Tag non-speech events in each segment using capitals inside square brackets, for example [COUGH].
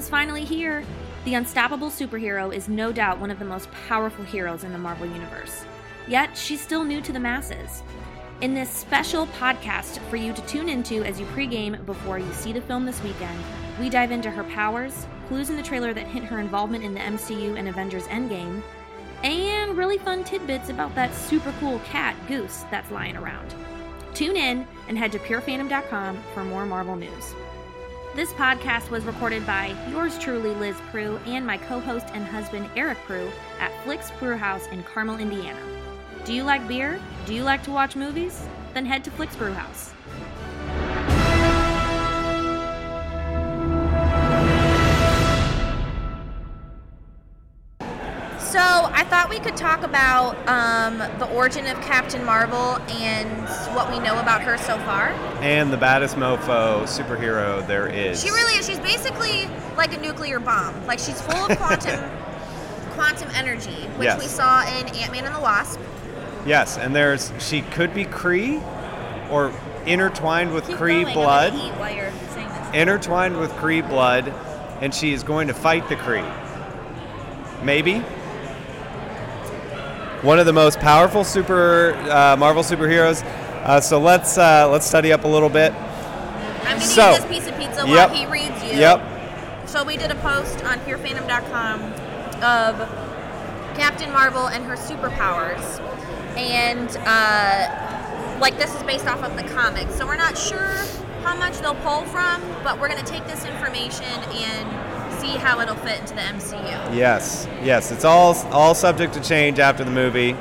is finally here. The unstoppable superhero is no doubt one of the most powerful heroes in the Marvel Universe. Yet, she's still new to the masses. In this special podcast for you to tune into as you pregame before you see the film this weekend, we dive into her powers, clues in the trailer that hint her involvement in the MCU and Avengers Endgame, and really fun tidbits about that super cool cat, Goose, that's lying around. Tune in and head to purefandom.com for more Marvel news. This podcast was recorded by yours truly, Liz Prue, and my co host and husband, Eric Prue, at Flix Brew House in Carmel, Indiana. Do you like beer? Do you like to watch movies? Then head to Flix Brew could talk about um, the origin of Captain Marvel and what we know about her so far. And the baddest mofo superhero there is. She really is. She's basically like a nuclear bomb. Like she's full of [LAUGHS] quantum quantum energy, which Yes. we saw in Ant Man and the Wasp. Yes, and there's she could be Kree or intertwined with Keep Kree going, blood. eat while you're saying this. Intertwined with Kree blood, and she is going to fight the Kree. Maybe. One of the most powerful super uh, Marvel superheroes. Uh, so let's uh, let's study up a little bit. I'm gonna So- eat this piece of pizza Yep. while he reads you. Yep. So we did a post on purefandom.com of Captain Marvel and her superpowers, and uh, like this is based off of the comics. So we're not sure how much they'll pull from, but we're gonna take this information and see how it'll fit into the MCU. Yes, yes, it's all all subject to change after the movie,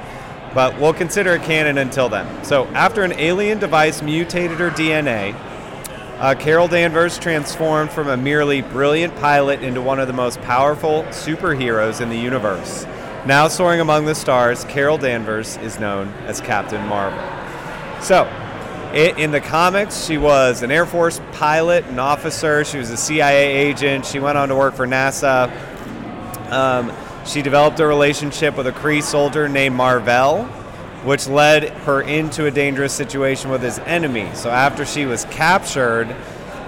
but we'll consider it canon until then. So, after an alien device mutated her DNA, uh, Carol Danvers transformed from a merely brilliant pilot into one of the most powerful superheroes in the universe. Now soaring among the stars, Carol Danvers is known as Captain Marvel. So, in the comics, she was an Air Force pilot, an officer. She was a CIA agent. She went on to work for NASA. Um, she developed a relationship with a Kree soldier named Marvel, which led her into a dangerous situation with his enemy. So, after she was captured,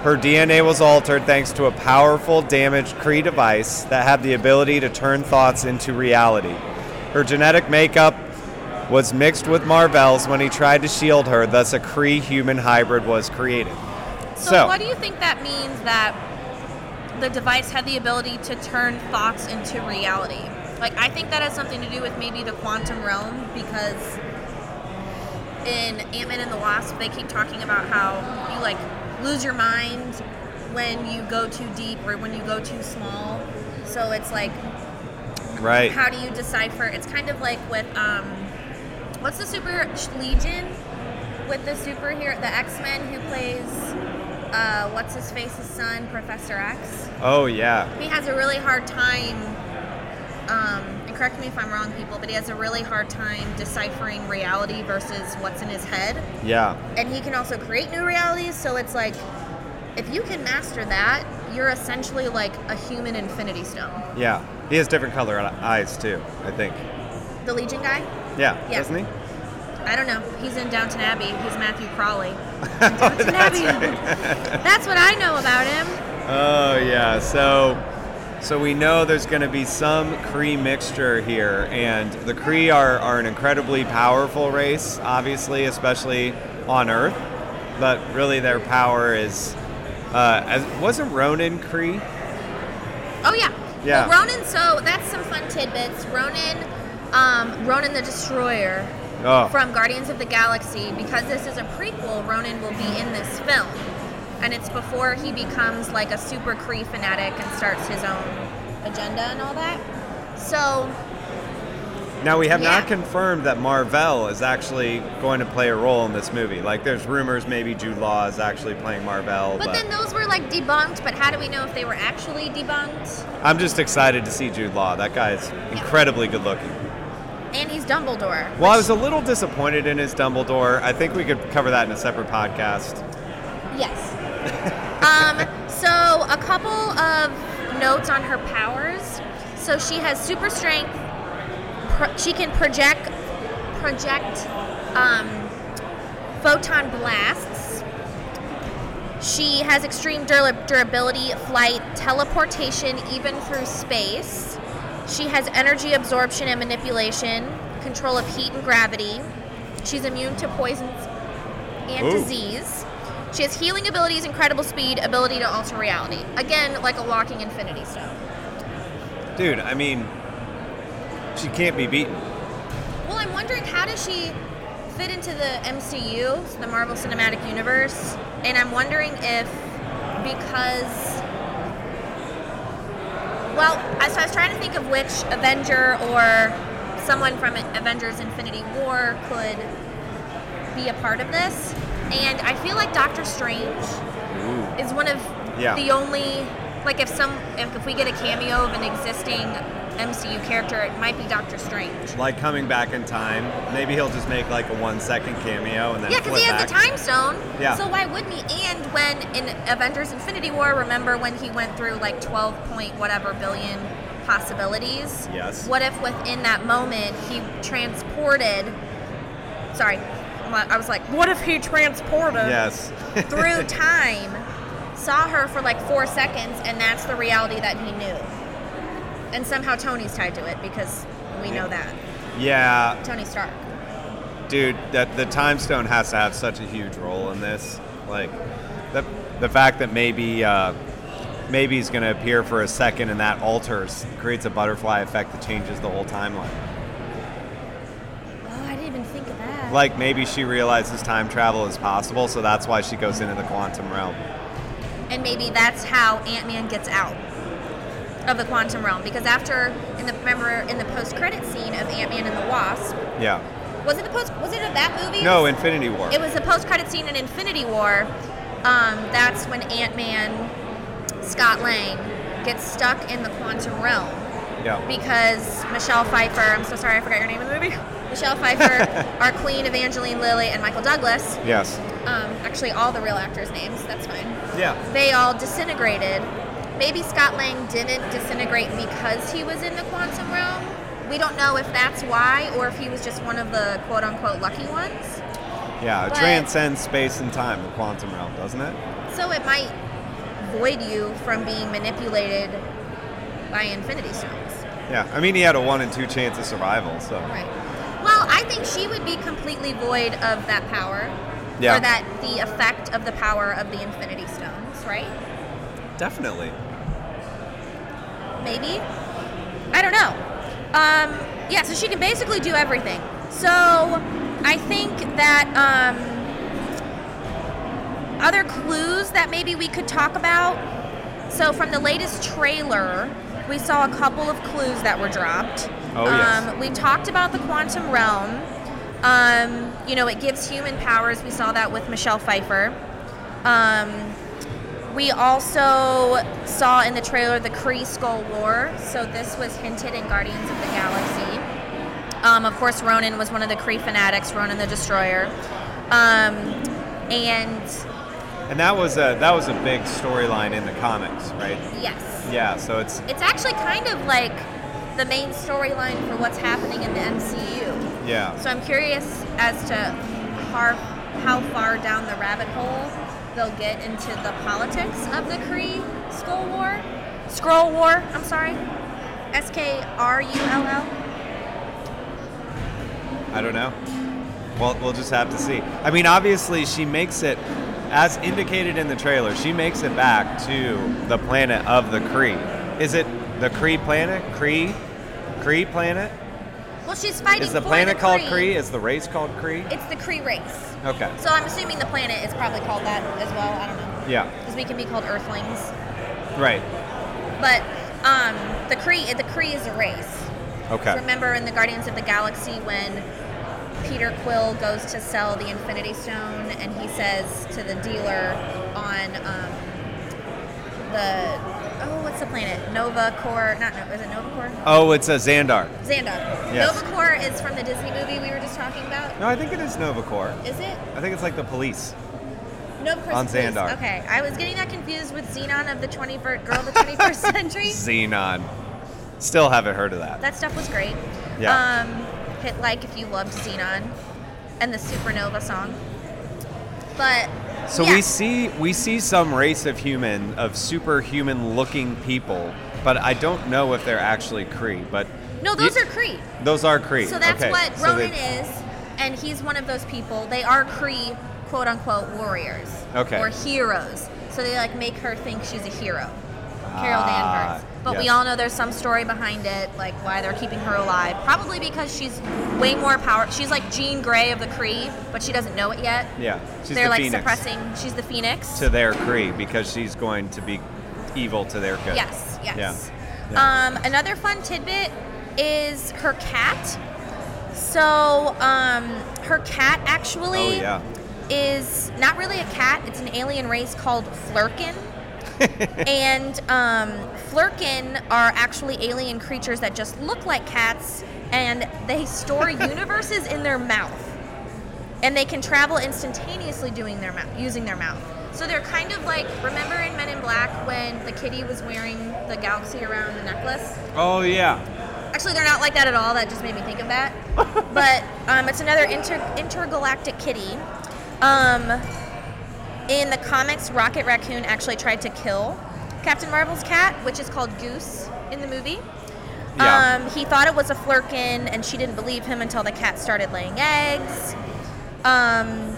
her DNA was altered thanks to a powerful, damaged Kree device that had the ability to turn thoughts into reality. Her genetic makeup was mixed with Marvel's when he tried to shield her, thus, a Kree human hybrid was created. So, what do you think that means that the device had the ability to turn thoughts into reality? Like, I think that has something to do with maybe the quantum realm because in Ant Man and the Wasp, they keep talking about how you like lose your mind when you go too deep or when you go too small. So it's like, right. how do you decipher? It's kind of like with um, what's the super Legion with the superhero, the X Men who plays uh, what's his face's son, Professor X. Oh, yeah. He has a really hard time. Um, and correct me if I'm wrong, people, but he has a really hard time deciphering reality versus what's in his head. Yeah. And he can also create new realities. So it's like, if you can master that, you're essentially like a human Infinity Stone. Yeah. He has different color eyes, too, I think. The Legion guy. Yeah, Yeah. doesn't he? I don't know. He's in Downton Abbey. He's Matthew Crawley. [LAUGHS] That's Downton Abbey. [LAUGHS] That's what I know about him. Oh yeah, so so we know there's going to be some Kree mixture here, and the Kree are, are an incredibly powerful race, obviously, especially on Earth. But really, their power is uh, as, wasn't Ronan Kree? Oh yeah. Yeah. Well, Ronan. So that's some fun tidbits. Ronan, um, Ronan the Destroyer Oh, from Guardians of the Galaxy. Because this is a prequel, Ronan will be in this film, and it's before he becomes like a super Kree fanatic and starts his own agenda and all that. So now we have yeah. not confirmed that Marvel is actually going to play a role in this movie. Like, there's rumors maybe Jude Law is actually playing Marvel, But but, then those were like debunked, but how do we know if they were actually debunked? I'm just excited to see Jude Law. That guy's incredibly good looking. And he's Dumbledore. Well, I was a little disappointed in his Dumbledore. I think we could cover that in a separate podcast. Yes. [LAUGHS] um, so a couple of notes on her powers. So she has super strength. Pro- she can project project um, photon blasts. She has extreme dura- durability, flight, teleportation, even through space. She has energy absorption and manipulation, control of heat and gravity. She's immune to poisons and Ooh. disease. She has healing abilities, incredible speed, ability to alter reality. Again, like a walking infinity stone. Dude, I mean, she can't be beaten. Well, I'm wondering how does she fit into the MCU, the Marvel Cinematic Universe, and I'm wondering if because well, I- so I was trying to think of which Avenger or someone from Avengers Infinity War could be a part of this, and I feel like Doctor Strange is one of Yeah. the only like if some if, if we get a cameo of an existing MCU character, it might be Doctor Strange. Like coming back in time. Maybe he'll just make like a one second cameo and then Yeah, because he has back. the time stone. Yeah. So why wouldn't he? And when in Avengers Infinity War, remember when he went through like 12 point whatever billion possibilities? Yes. What if within that moment he transported. Sorry, I was like, what if he transported Yes. through [LAUGHS] time, saw her for like four seconds, and that's the reality that he knew? And somehow Tony's tied to it because we know that. yeah, Tony Stark. dude, that the time stone has to have such a huge role in this. Like the the fact that maybe uh, maybe he's going to appear for a second and that alters creates a butterfly effect that changes the whole timeline. Oh, I didn't even think of that. Like maybe she realizes time travel is possible, so that's why she goes into the quantum realm. and maybe that's how Ant Man gets out of the quantum realm. Because after, in the remember in the post credit scene of Ant Man and the Wasp, Yeah. was it the post? Was it of that movie? No, Infinity War. It was the post credit scene in Infinity War. Um, that's when Ant Man, Scott Lang, gets stuck in the quantum realm yeah. because Michelle Pfeiffer. I'm so sorry, I forgot your name in the movie. [LAUGHS] Michelle Pfeiffer, [LAUGHS] our Queen Evangeline Lilly, and Michael Douglas. yes. Um, actually, all the real actors' names. That's fine. Yeah. they all disintegrated. Maybe Scott Lang didn't disintegrate because he was in the quantum realm. We don't know if that's why or if he was just one of the quote unquote lucky ones. Yeah, it transcends space and time, the quantum realm, doesn't it? So it might void you from being manipulated by infinity stones. Yeah. I mean, he had a one in two chance of survival, so. Right. Well, I think she would be completely void of that power. Yeah. Or that the effect of the power of the infinity stones, right? Definitely. Maybe. I don't know. Um, yeah, so she can basically do everything. So I think that um, other clues that maybe we could talk about. So from the latest trailer, we saw a couple of clues that were dropped. Oh, yes. Um, we talked about the quantum realm. Um, you know, it gives human powers. We saw that with Michelle Pfeiffer. Um, we also saw in the trailer the Kree Skull War, so this was hinted in Guardians of the Galaxy. Um, of course, Ronan was one of the Kree fanatics, Ronan the Destroyer. Um, and And that was a that was a big storyline in the comics, right? yes, Yeah. So it's it's actually kind of like the main storyline for what's happening in the MCU. yeah. So I'm curious as to how, how far down the rabbit hole they'll get into the politics of the Kree Skull War. Skrull War, I'm sorry. S K R U L L. I don't know. Well, we'll just have to see. I mean, obviously, she makes it, as indicated in the trailer, she makes it back to the planet of the Kree. Is it the Kree planet? Kree? Kree planet? Well, she's fighting Is the planet the called Kree. Kree? Is the race called Kree? It's the Kree race. Okay. So I'm assuming the planet is probably called that as well. I don't know. Yeah. Because we can be called Earthlings. Right. But um, the Kree, the Kree is a race. Okay. Remember in the Guardians of the Galaxy when Peter Quill goes to sell the Infinity Stone and he says to the dealer on um, the oh what's the planet Nova Corps. not no is it Nova Corps? Oh, it's a Xandar. Xandar Yes. Nova Corps is from the Disney movie we were just talking about No, I think it is Nova Corps. is it I think it's like the police. Nova Corps On. Xandar. okay I was getting that confused with Zenon of the 21st girl of the 21st [LAUGHS] century Zenon. Still haven't heard of that. that stuff was great Yeah. um, hit like if you loved Zenon and the Supernova song But So yeah. we see we see some race of human of superhuman looking people, but I don't know if they're actually Kree. But no, those are Kree. those are Kree. So that's okay. what so Ronan is, and he's one of those people. They are Kree, quote unquote, warriors. Okay. Or heroes. So they like make her think she's a hero. Carol Ah, Danvers. But we all know there's some story behind it, like why they're keeping her alive. Probably because she's way more power. She's like Jean Grey of the Kree, but she doesn't know it yet. Yeah, she's the Phoenix. they're the like Phoenix suppressing. She's the Phoenix. to their Kree because she's going to be evil to their good. Yes, yes. Yeah. Um, another fun tidbit is her cat. So, um, her cat actually Oh yeah. is not really a cat. It's an alien race called Flerken. And um, Flerken are actually alien creatures that just look like cats, and they store [LAUGHS] universes in their mouth. And they can travel instantaneously doing their mouth, using their mouth. So they're kind of like remember in Men in Black when the kitty was wearing the galaxy around the necklace. Oh yeah. Actually, they're not like that at all. That just made me think of that. [LAUGHS] but um, it's another inter- intergalactic kitty. Um, in the comics, Rocket Raccoon actually tried to kill Captain Marvel's cat, which is called Goose in the movie. Yeah. Um, he thought it was a flerken, and she didn't believe him until the cat started laying eggs. Um,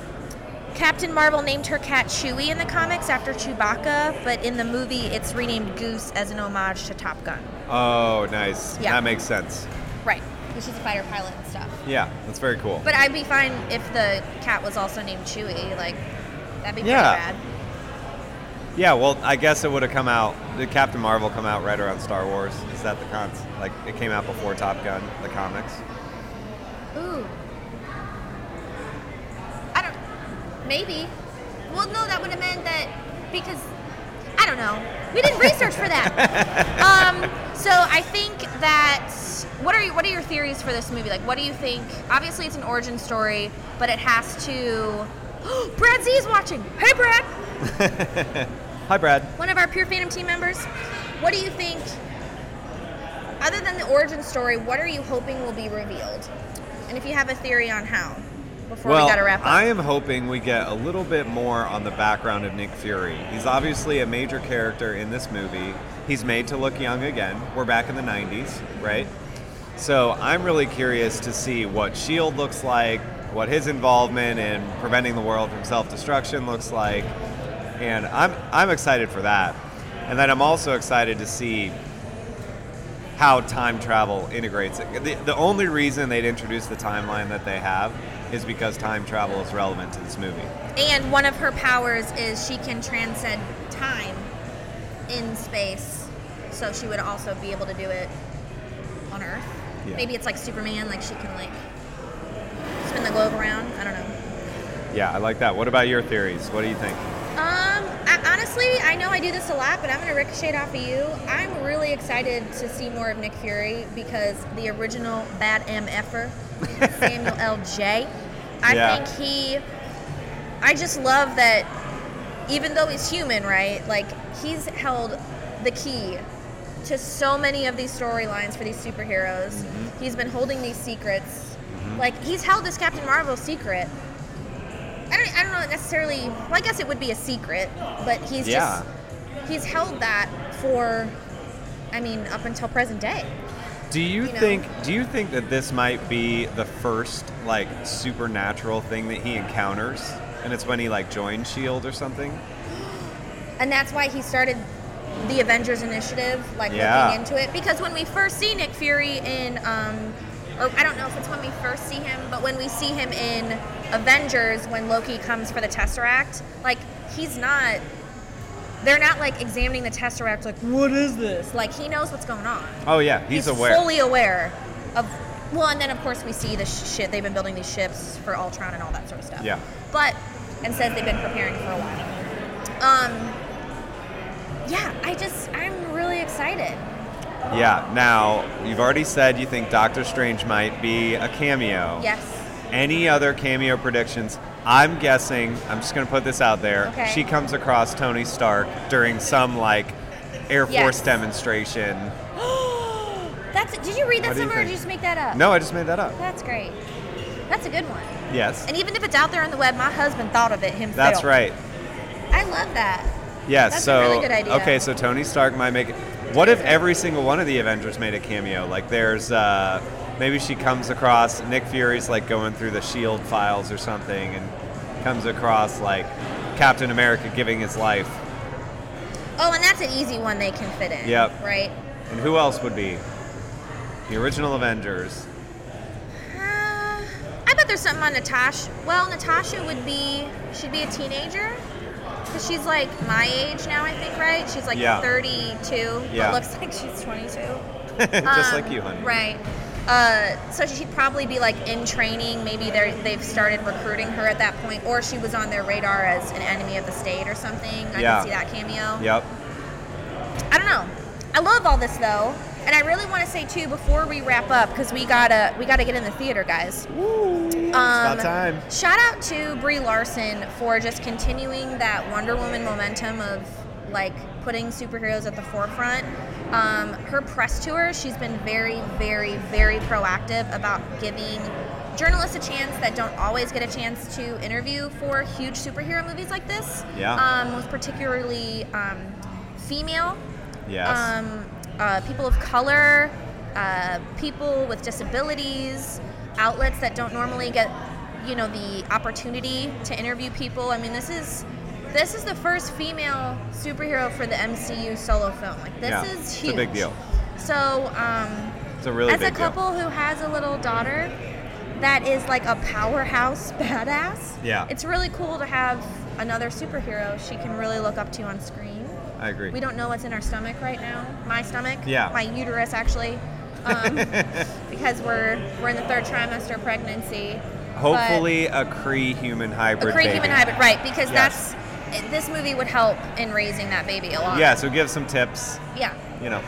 Captain Marvel named her cat Chewie in the comics after Chewbacca, but in the movie, it's renamed Goose as an homage to Top Gun. Oh, nice. Yeah. That makes sense. Right. Because she's a fighter pilot and stuff. Yeah, that's very cool. But I'd be fine if the cat was also named Chewie. Like, that'd be pretty Yeah. bad. yeah, well, I guess it would have come out. Did Captain Marvel come out right around Star Wars? Is that the cons? Like it came out before Top Gun, the comics. Ooh. I don't. Maybe. Well, no, that would have meant that because I don't know. We didn't research for that. [LAUGHS] um. So I think that what are you, what are your theories for this movie? Like, what do you think? Obviously, it's an origin story, but it has to. [GASPS] Brad Z is watching. Hey, Brad. [LAUGHS] Hi, Brad. one of our Pure Fandom team members. What do you think, other than the origin story, what are you hoping will be revealed? And if you have a theory on how, before well, we got to wrap up. I am hoping we get a little bit more on the background of Nick Fury. He's obviously a major character in this movie. He's made to look young again. We're back in the 90s, right? So I'm really curious to see what S.H.I.E.L.D. looks like, what his involvement in preventing the world from self destruction looks like. And I'm, I'm excited for that. And then I'm also excited to see how time travel integrates it. The, the only reason they'd introduce the timeline that they have is because time travel is relevant to this movie. and one of her powers is she can transcend time in space, so she would also be able to do it on Earth. Yeah. Maybe it's like Superman, like she can like spin the globe around. I don't know. Yeah, I like that. What about your theories? What do you think? Um, I, honestly, I know I do this a lot, but I'm going to ricochet off of you. I'm really excited to see more of Nick Fury because the original bad MFer, [LAUGHS] Samuel L. J. I Yeah. think he. I just love that, even though he's human, right? Like he's held the key to so many of these storylines for these superheroes. Mm-hmm. He's been holding these secrets. Like he's held this Captain Marvel secret I don't, I don't know necessarily. Well, I guess it would be a secret, but he's Yeah. just he's held that for, I mean, up until present day. Do you, You know? think do you think that this might be the first like supernatural thing that he encounters? And it's when he like joins Shield or something? And that's why he started the Avengers Initiative, like Yeah. looking into it. Because when we first see Nick Fury in, um, or I don't know if it's when we first see him, but when we see him in Avengers, when Loki comes for the Tesseract, like he's not. They're not like examining the Tesseract, like what is this? Like he knows what's going on. Oh yeah, he's, aware. fully aware of. Well, and then of course we see the shit they've been building these ships for Ultron and all that sort of stuff. Yeah. But and says they've been preparing for a while. Um. Yeah, I just I'm really excited. Yeah. Now, you've already said you think Doctor Strange might be a cameo. Yes. Any other cameo predictions? I'm guessing, I'm just going to put this out there. Okay. She comes across Tony Stark during some like Air Yes. Force demonstration. [GASPS] That's. Did you read that What do you somewhere, or did think? you just make that up? No, I just made that up. That's great. That's a good one. Yes. And even if it's out there on the web, my husband thought of it himself. That's right. I love that. Yes. That's a so really good idea. okay, so Tony Stark might make it. What if every single one of the Avengers made a cameo? Like there's uh, maybe she comes across Nick Fury's like going through the Shield files or something, and comes across like Captain America giving his life. Oh, and that's an easy one they can fit in. Yep. Right? And who else would be? The original Avengers. Uh, I bet there's something on Natasha. Well, Natasha would be, she'd be a teenager. Because she's like my age now, I think, right? She's like Yeah. 32, Yeah. but looks like she's 22. [LAUGHS] Just Um, like you, honey. Right. Uh, so she'd probably be like in training. Maybe they they've started recruiting her at that point, or she was on their radar as an enemy of the state or something. I Yeah. can see that cameo. Yep. I don't know. I love all this though, and I really want to say too before we wrap up because we gotta we gotta get in the theater, guys. Um, about time. Shout out to Brie Larson for just continuing that Wonder Woman momentum of like putting superheroes at the forefront. Um, her press tour, she's been very, very, very proactive about giving journalists a chance that don't always get a chance to interview for huge superhero movies like this. Yeah. Um, with particularly um, female Yes. um, uh, people of color, uh, people with disabilities, outlets that don't normally get, you know, the opportunity to interview people. I mean, this is this is the first female superhero for the MCU solo film. Like this Yeah, is it's a huge. big deal. So, um, it's a really as a big deal. couple who has a little daughter that is like a powerhouse [LAUGHS] badass, Yeah. it's really cool to have another superhero she can really look up to on screen. I agree. We don't know what's in our stomach right now. My stomach. Yeah. My uterus, actually, um, because we're we're in the third trimester of pregnancy. Hopefully, a Kree human hybrid. a baby. human hybrid, right? Because Yes. that's this movie would help in raising that baby a lot. Yeah. So give some tips. Yeah. You know.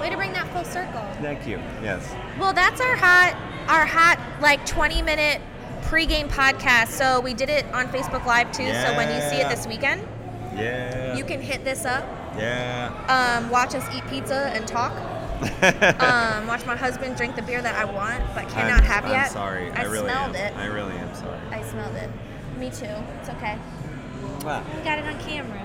Way to bring that full circle. Thank you. Yes. Well, that's our hot, our hot like 20 minute pregame podcast. So we did it on Facebook Live too. So when you see it this weekend, Yeah. you can hit this up, Yeah. um, watch us eat pizza and talk. Um, watch my husband drink the beer that I want but [LAUGHS] cannot I'm, have I'm yet. sorry. I, I, really smelled am. it. I really am sorry. I smelled it. Me too. It's okay. Wow. We got it on camera.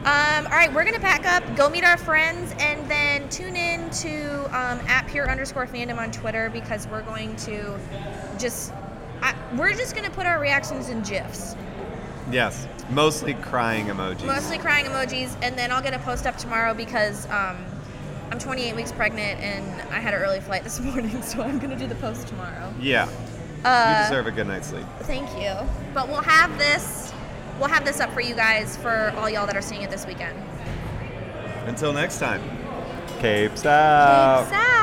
Um, all right, we're gonna pack up, go meet our friends, and then tune in to um, at pure underscore fandom on Twitter because we're going to just I, we're just gonna put our reactions in gifs, Yes. Mostly crying emojis. mostly crying emojis, and then I'll get a post up tomorrow because um, I'm 28 weeks pregnant and I had an early flight this [LAUGHS] morning, so I'm gonna do the post tomorrow. Yeah. Uh, you deserve a good night's sleep. Thank you. But we'll have this. We'll have this up for you guys for all y'all that are seeing it this weekend. Until next time. Capes out. Peace out.